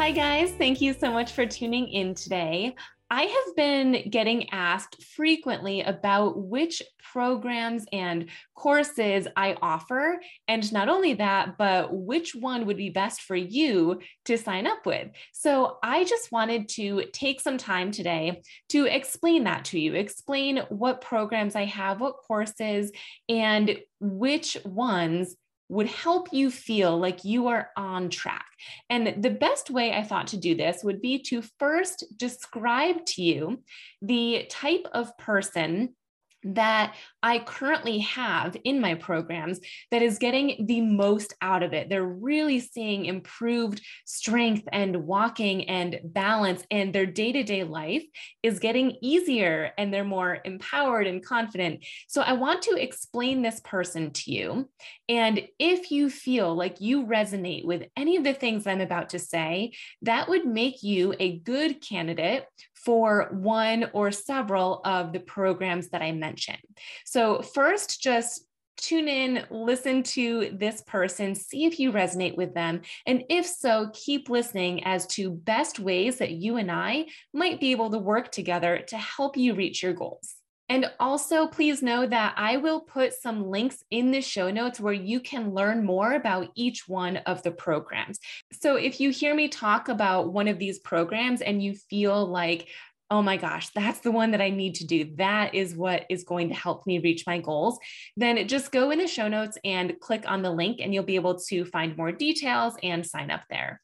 Hi, guys. Thank you so much for tuning in today. I have been getting asked frequently about which programs and courses I offer. And not only that, but which one would be best for you to sign up with. So I just wanted to take some time today to explain that to you, explain what programs I have, what courses, and which ones would help you feel like you are on track. And the best way I thought to do this would be to first describe to you the type of person that I currently have in my programs that is getting the most out of it. They're really seeing improved strength and walking and balance, and their day to day life is getting easier and they're more empowered and confident. So, I want to explain this person to you. And if you feel like you resonate with any of the things I'm about to say, that would make you a good candidate for one or several of the programs that I mentioned. So, first, just tune in, listen to this person, see if you resonate with them. And if so, keep listening as to best ways that you and I might be able to work together to help you reach your goals. And also, please know that I will put some links in the show notes where you can learn more about each one of the programs. So, if you hear me talk about one of these programs and you feel like, oh my gosh, that's the one that I need to do. That is what is going to help me reach my goals. Then just go in the show notes and click on the link, and you'll be able to find more details and sign up there.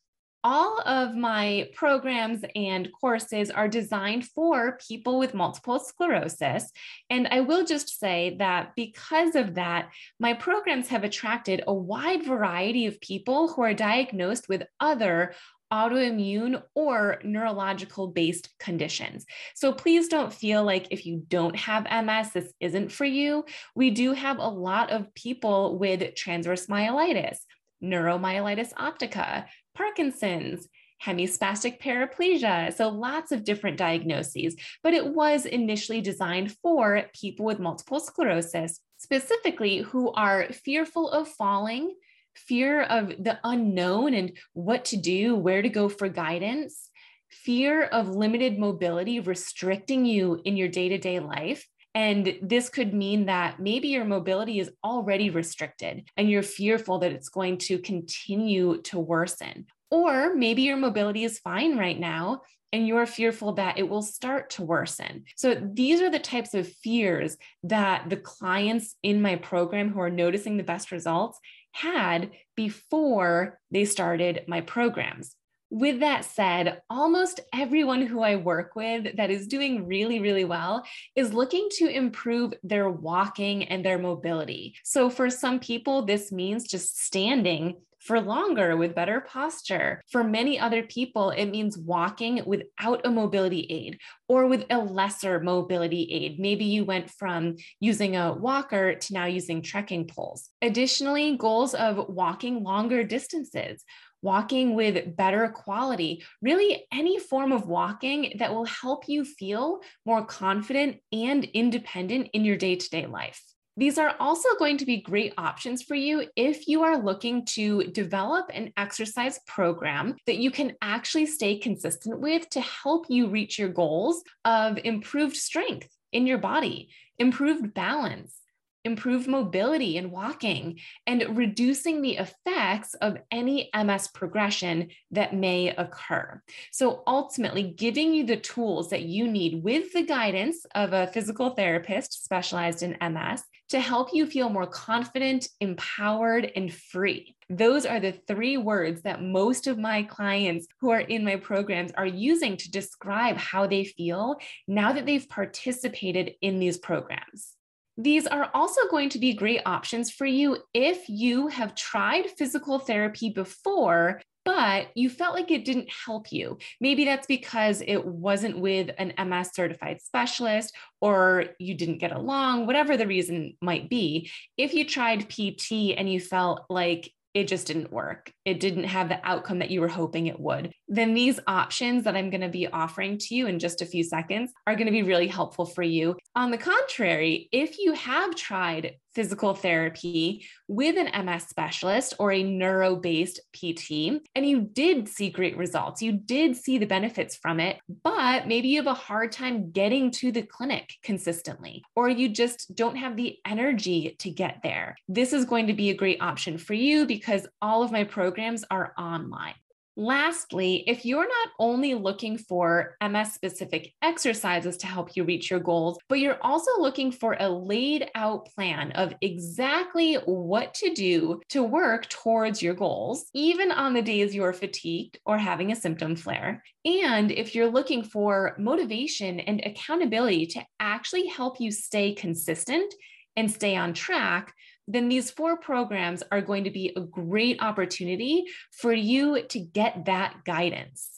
All of my programs and courses are designed for people with multiple sclerosis. And I will just say that because of that, my programs have attracted a wide variety of people who are diagnosed with other autoimmune or neurological based conditions. So please don't feel like if you don't have MS, this isn't for you. We do have a lot of people with transverse myelitis, neuromyelitis optica, Parkinson's, hemispastic paraplegia. So lots of different diagnoses, but it was initially designed for people with multiple sclerosis, specifically who are fearful of falling fear of the unknown and what to do, where to go for guidance, fear of limited mobility restricting you in your day to day life. And this could mean that maybe your mobility is already restricted and you're fearful that it's going to continue to worsen. Or maybe your mobility is fine right now and you're fearful that it will start to worsen. So, these are the types of fears that the clients in my program who are noticing the best results had before they started my programs. With that said, almost everyone who I work with that is doing really, really well is looking to improve their walking and their mobility. So, for some people, this means just standing for longer with better posture. For many other people, it means walking without a mobility aid or with a lesser mobility aid. Maybe you went from using a walker to now using trekking poles. Additionally, goals of walking longer distances walking with better quality, really any form of walking that will help you feel more confident and independent in your day to day life. These are also going to be great options for you if you are looking to develop an exercise program that you can actually stay consistent with to help you reach your goals of improved strength in your body, improved balance, improved mobility and walking, and reducing the effects of any MS progression that may occur. So, ultimately, giving you the tools that you need with the guidance of a physical therapist specialized in MS to help you feel more confident, empowered, and free. Those are the three words that most of my clients who are in my programs are using to describe how they feel now that they've participated in these programs. These are also going to be great options for you if you have tried physical therapy before, but you felt like it didn't help you. Maybe that's because it wasn't with an MS certified specialist or you didn't get along, whatever the reason might be. If you tried PT and you felt like it just didn't work. It didn't have the outcome that you were hoping it would. Then these options that I'm going to be offering to you in just a few seconds are going to be really helpful for you. On the contrary, if you have tried physical therapy with an MS specialist or a neuro based PT, and you did see great results. You did see the benefits from it, but maybe you have a hard time getting to the clinic consistently, or you just don't have the energy to get there. This is going to be a great option for you because all of my programs are online. Lastly, if you're not only looking for MS specific exercises to help you reach your goals, but you're also looking for a laid out plan of exactly what to do to work towards your goals, even on the days you're fatigued or having a symptom flare, and if you're looking for motivation and accountability to actually help you stay consistent and stay on track, then these four programs are going to be a great opportunity for you to get that guidance.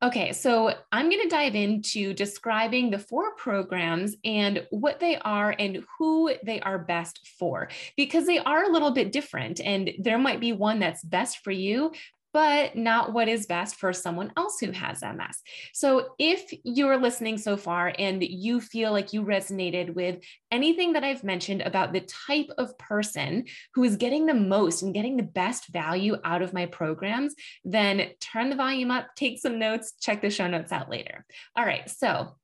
Okay, so I'm going to dive into describing the four programs and what they are and who they are best for, because they are a little bit different. And there might be one that's best for you, but not what is best for someone else who has MS. So, if you're listening so far and you feel like you resonated with anything that I've mentioned about the type of person who is getting the most and getting the best value out of my programs, then turn the volume up, take some notes, check the show notes out later. All right, so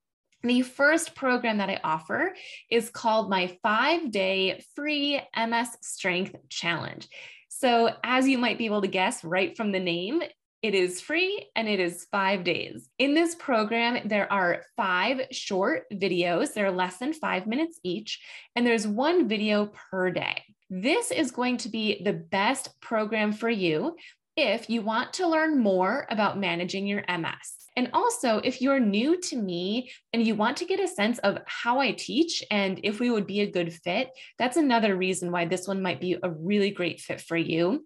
the first program that I offer is called my five day free MS Strength Challenge. So, as you might be able to guess right from the name, it is free and it is five days. In this program, there are five short videos. They're less than five minutes each, and there's one video per day. This is going to be the best program for you if you want to learn more about managing your MS. And also, if you're new to me and you want to get a sense of how I teach and if we would be a good fit, that's another reason why this one might be a really great fit for you.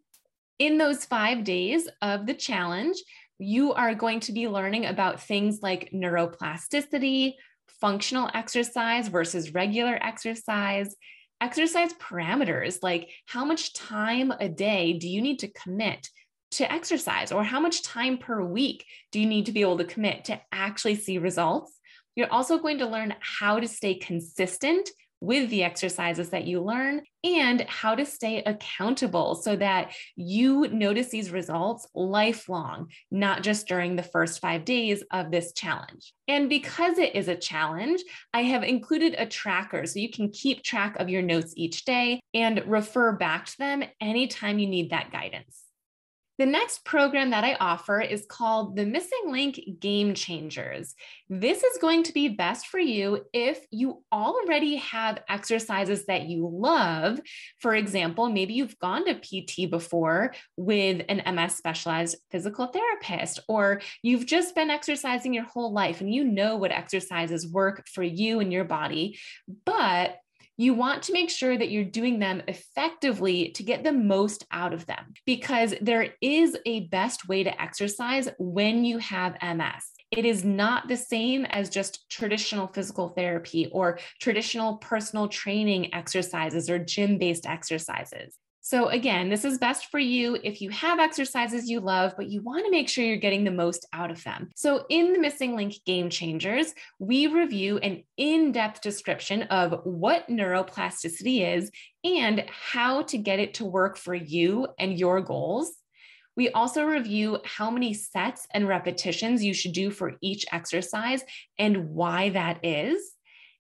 In those five days of the challenge, you are going to be learning about things like neuroplasticity, functional exercise versus regular exercise, exercise parameters like how much time a day do you need to commit to exercise or how much time per week do you need to be able to commit to actually see results. You're also going to learn how to stay consistent with the exercises that you learn and how to stay accountable so that you notice these results lifelong, not just during the first five days of this challenge. And because it is a challenge, I have included a tracker so you can keep track of your notes each day and refer back to them anytime you need that guidance. The next program that I offer is called the MSing Link Game Changers. This is going to be best for you if you already have exercises that you love. For example, maybe you've gone to PT before with an MS specialized physical therapist, or you've just been exercising your whole life and you know what exercises work for you and your body. But you want to make sure that you're doing them effectively to get the most out of them because there is a best way to exercise when you have MS. It is not the same as just traditional physical therapy or traditional personal training exercises or gym based exercises. So, again, this is best for you if you have exercises you love, but you want to make sure you're getting the most out of them. So, in the MSing Link Game Changers, we review an in depth description of what neuroplasticity is and how to get it to work for you and your goals. We also review how many sets and repetitions you should do for each exercise and why that is.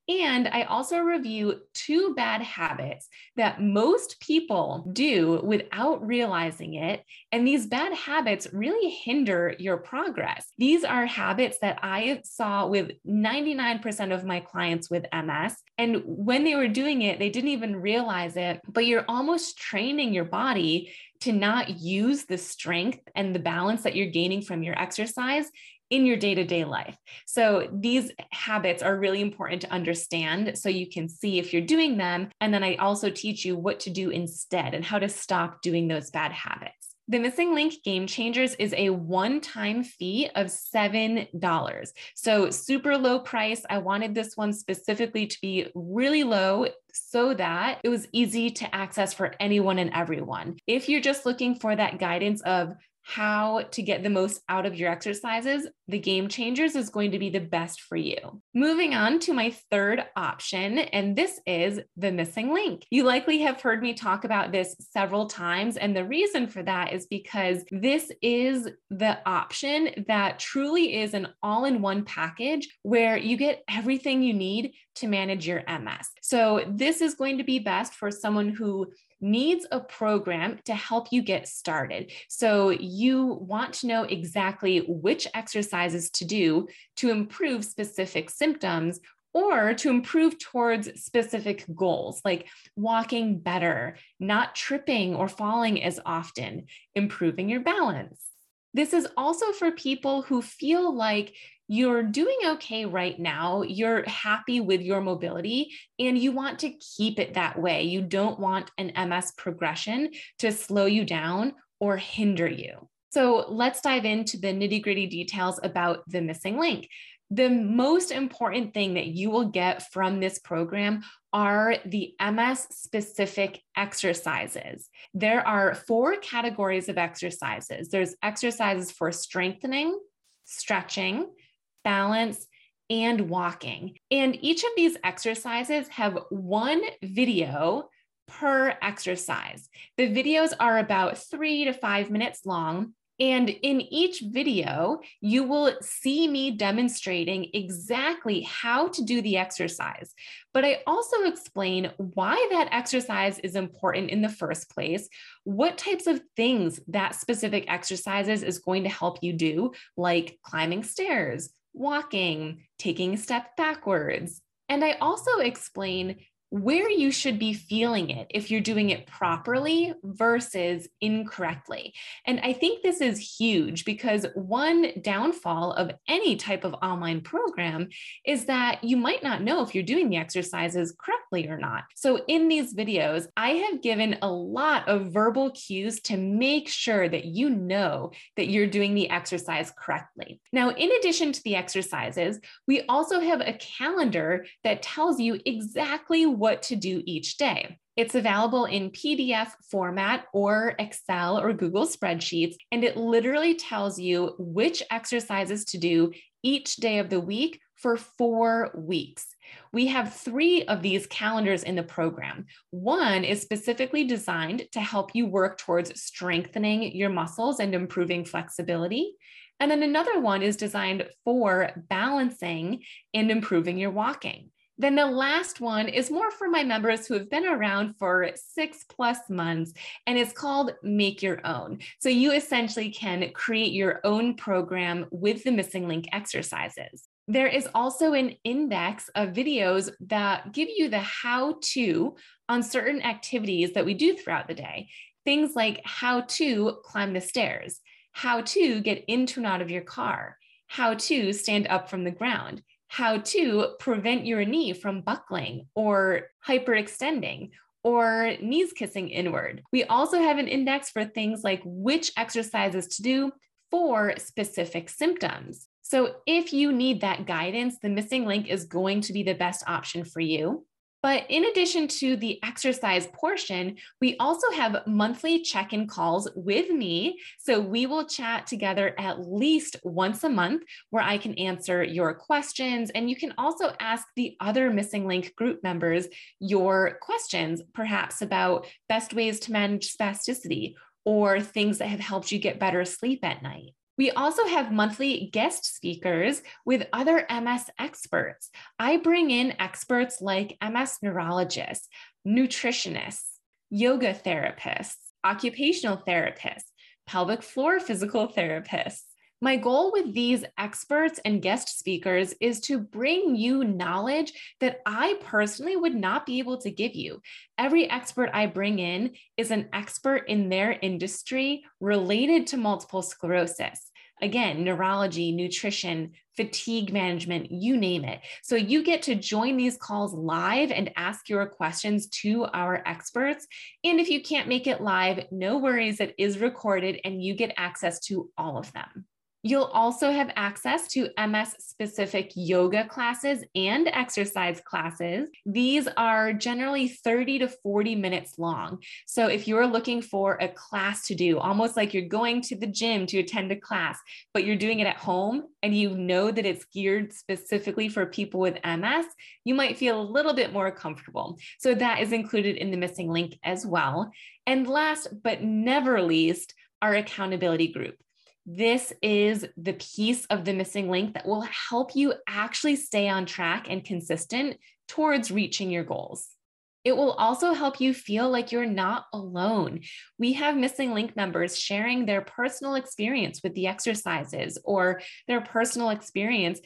And I also review two bad habits that most people do without realizing it. And these bad habits really hinder your progress. These are habits that I saw with 99% of my clients with MS. And when they were doing it, they didn't even realize it, but you're almost training your body to not use the strength and the balance that you're gaining from your exercise in your day to day life. So these habits are really important to understand so you can see if you're doing them. And then I also teach you what to do instead and how to stop doing those bad habits. The MSing Link Game Changers is a one time fee of $7. So, super low price. I wanted this one specifically to be really low so that it was easy to access for anyone and everyone. If you're just looking for that guidance of how to get the most out of your exercises, the Game Changers is going to be the best for you. Moving on to my third option, and this is the missing link. You likely have heard me talk about this several times, and the reason for that is because this is the option that truly is an all in one package where you get everything you need to manage your MS. So, this is going to be best for someone who needs a program to help you get started. So you want to know exactly which exercises to do to improve specific symptoms or to improve towards specific goals like walking better, not tripping or falling as often, improving your balance. This is also for people who feel like you're doing okay right now. You're happy with your mobility and you want to keep it that way. You don't want an MS progression to slow you down or hinder you. So let's dive into the nitty gritty details about the missing link. The most important thing that you will get from this program are the MS specific exercises. There are four categories of exercises there's exercises for strengthening, stretching, balance, and walking. And each of these exercises have one video per exercise. The videos are about three to five minutes long. And in each video, you will see me demonstrating exactly how to do the exercise. But I also explain why that exercise is important in the first place, what types of things that specific exercises is going to help you do, like climbing stairs, walking, taking a step backwards. And I also explain where you should be feeling it if you're doing it properly versus incorrectly. And I think this is huge because one downfall of any type of online program is that you might not know if you're doing the exercises correctly or not. So in these videos, I have given a lot of verbal cues to make sure that you know that you're doing the exercise correctly. Now, in addition to the exercises, we also have a calendar that tells you exactly what to do each day. It's available in PDF format or Excel or Google spreadsheets, and it literally tells you which exercises to do each day of the week for four weeks. We have three of these calendars in the program. One is specifically designed to help you work towards strengthening your muscles and improving flexibility. And then another one is designed for balancing and improving your walking. Then the last one is more for my members who have been around for six plus months, and it's called Make Your Own. So you essentially can create your own program with the missing link exercises. There is also an index of videos that give you the how to on certain activities that we do throughout the day. Things like how to climb the stairs, how to get into and out of your car, how to stand up from the ground, how to prevent your knee from buckling or hyperextending or knees kissing inward. We also have an index for things like which exercises to do for specific symptoms. So if you need that guidance, the missing link is going to be the best option for you. But in addition to the exercise portion, we also have monthly check in calls with me. So we will chat together at least once a month where I can answer your questions. And you can also ask the other MSing Link group members your questions, perhaps about best ways to manage spasticity or things that have helped you get better sleep at night. We also have monthly guest speakers with other MS experts. I bring in experts like MS neurologists, nutritionists, yoga therapists, occupational therapists, pelvic floor physical therapists. My goal with these experts and guest speakers is to bring you knowledge that I personally would not be able to give you. Every expert I bring in is an expert in their industry related to multiple sclerosis. Again, neurology, nutrition, fatigue management, you name it. So you get to join these calls live and ask your questions to our experts. And if you can't make it live, no worries, it is recorded and you get access to all of them. You'll also have access to MS specific yoga classes and exercise classes. These are generally 30 to 40 minutes long. So if you're looking for a class to do, almost like you're going to the gym to attend a class, but you're doing it at home and you know that it's geared specifically for people with MS, you might feel a little bit more comfortable. So that is included in the missing link as well. And last but never least, our accountability group. This is the piece of the missing link that will help you actually stay on track and consistent towards reaching your goals. It will also help you feel like you're not alone. We have missing link members sharing their personal experience with the exercises or their personal experience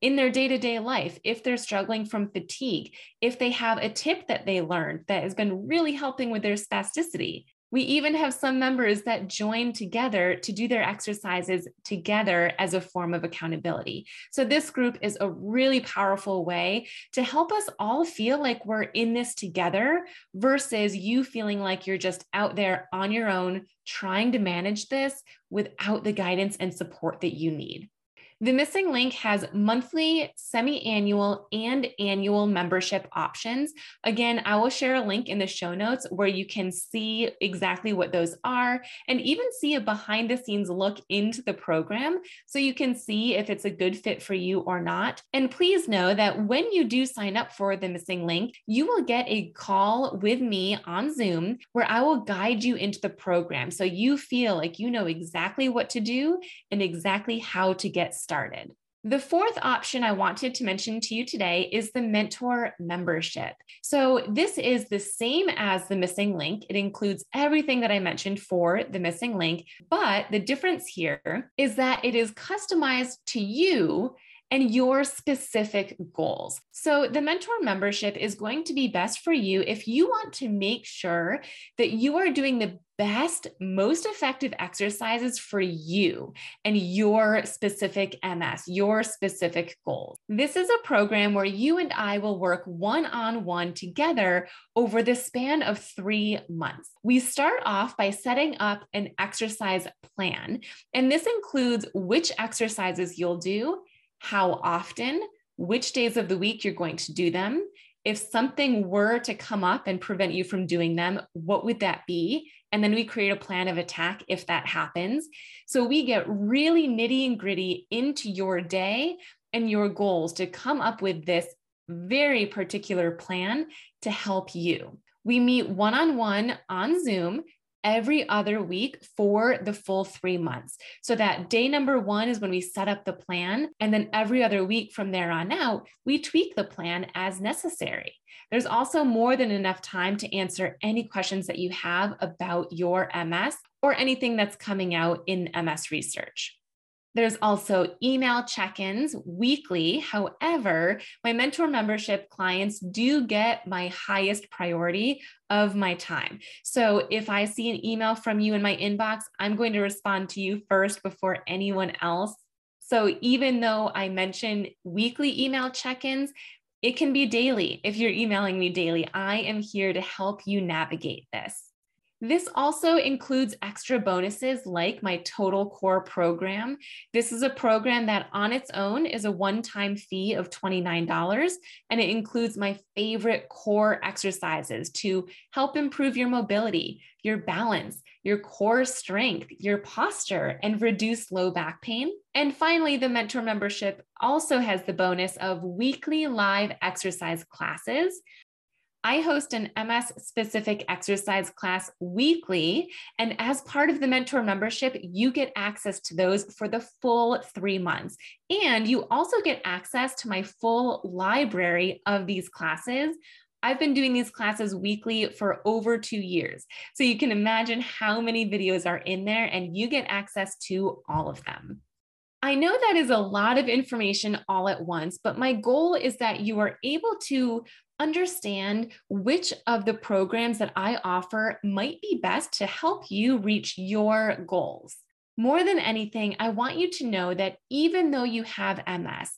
in their day to day life, if they're struggling from fatigue, if they have a tip that they learned that has been really helping with their spasticity. We even have some members that join together to do their exercises together as a form of accountability. So, this group is a really powerful way to help us all feel like we're in this together versus you feeling like you're just out there on your own trying to manage this without the guidance and support that you need. The missing link has monthly, semi annual, and annual membership options. Again, I will share a link in the show notes where you can see exactly what those are and even see a behind the scenes look into the program so you can see if it's a good fit for you or not. And please know that when you do sign up for the missing link, you will get a call with me on Zoom where I will guide you into the program so you feel like you know exactly what to do and exactly how to get started started. The fourth option I wanted to mention to you today is the mentor membership. So, this is the same as the missing link. It includes everything that I mentioned for the missing link, but the difference here is that it is customized to you and your specific goals. So, the mentor membership is going to be best for you if you want to make sure that you are doing the best, most effective exercises for you and your specific MS, your specific goals. This is a program where you and I will work one on one together over the span of three months. We start off by setting up an exercise plan, and this includes which exercises you'll do how often, which days of the week you're going to do them. If something were to come up and prevent you from doing them, what would that be? And then we create a plan of attack if that happens. So we get really nitty and gritty into your day and your goals to come up with this very particular plan to help you. We meet one on one on Zoom every other week for the full three months. So that day number one is when we set up the plan. And then every other week from there on out, we tweak the plan as necessary. There's also more than enough time to answer any questions that you have about your MS or anything that's coming out in MS research. There's also email check ins weekly. However, my mentor membership clients do get my highest priority of my time. So if I see an email from you in my inbox, I'm going to respond to you first before anyone else. So even though I mention weekly email check ins, it can be daily. If you're emailing me daily, I am here to help you navigate this. This also includes extra bonuses like my Total Core program. This is a program that on its own is a one time fee of $29, and it includes my favorite core exercises to help improve your mobility, your balance, your core strength, your posture, and reduce low back pain. And finally, the mentor membership also has the bonus of weekly live exercise classes I host an MS specific exercise class weekly. And as part of the mentor membership, you get access to those for the full three months. And you also get access to my full library of these classes. I've been doing these classes weekly for over two years. So you can imagine how many videos are in there, and you get access to all of them. I know that is a lot of information all at once, but my goal is that you are able to understand which of the programs that I offer might be best to help you reach your goals. More than anything, I want you to know that even though you have MS,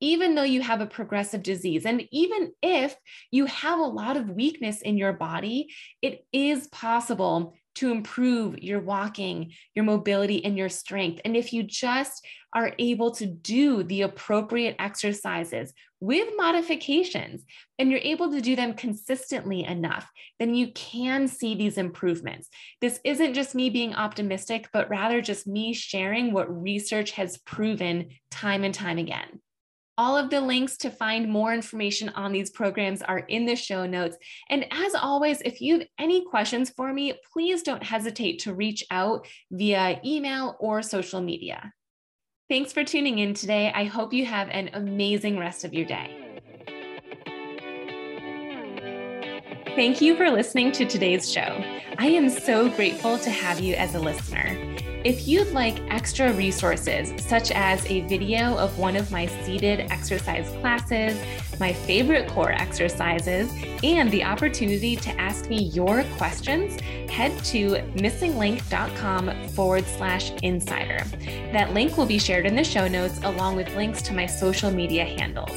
even though you have a progressive disease, and even if you have a lot of weakness in your body, it is possible to improve your walking, your mobility, and your strength. And if you just are able to do the appropriate exercises with modifications and you're able to do them consistently enough, then you can see these improvements. This isn't just me being optimistic, but rather just me sharing what research has proven time and time again. All of the links to find more information on these programs are in the show notes. And as always, if you have any questions for me, please don't hesitate to reach out via email or social media. Thanks for tuning in today. I hope you have an amazing rest of your day. Thank you for listening to today's show. I am so grateful to have you as a listener. If you'd like extra resources, such as a video of one of my seated exercise classes, my favorite core exercises, and the opportunity to ask me your questions, head to missinglink.com forward slash insider. That link will be shared in the show notes along with links to my social media handles.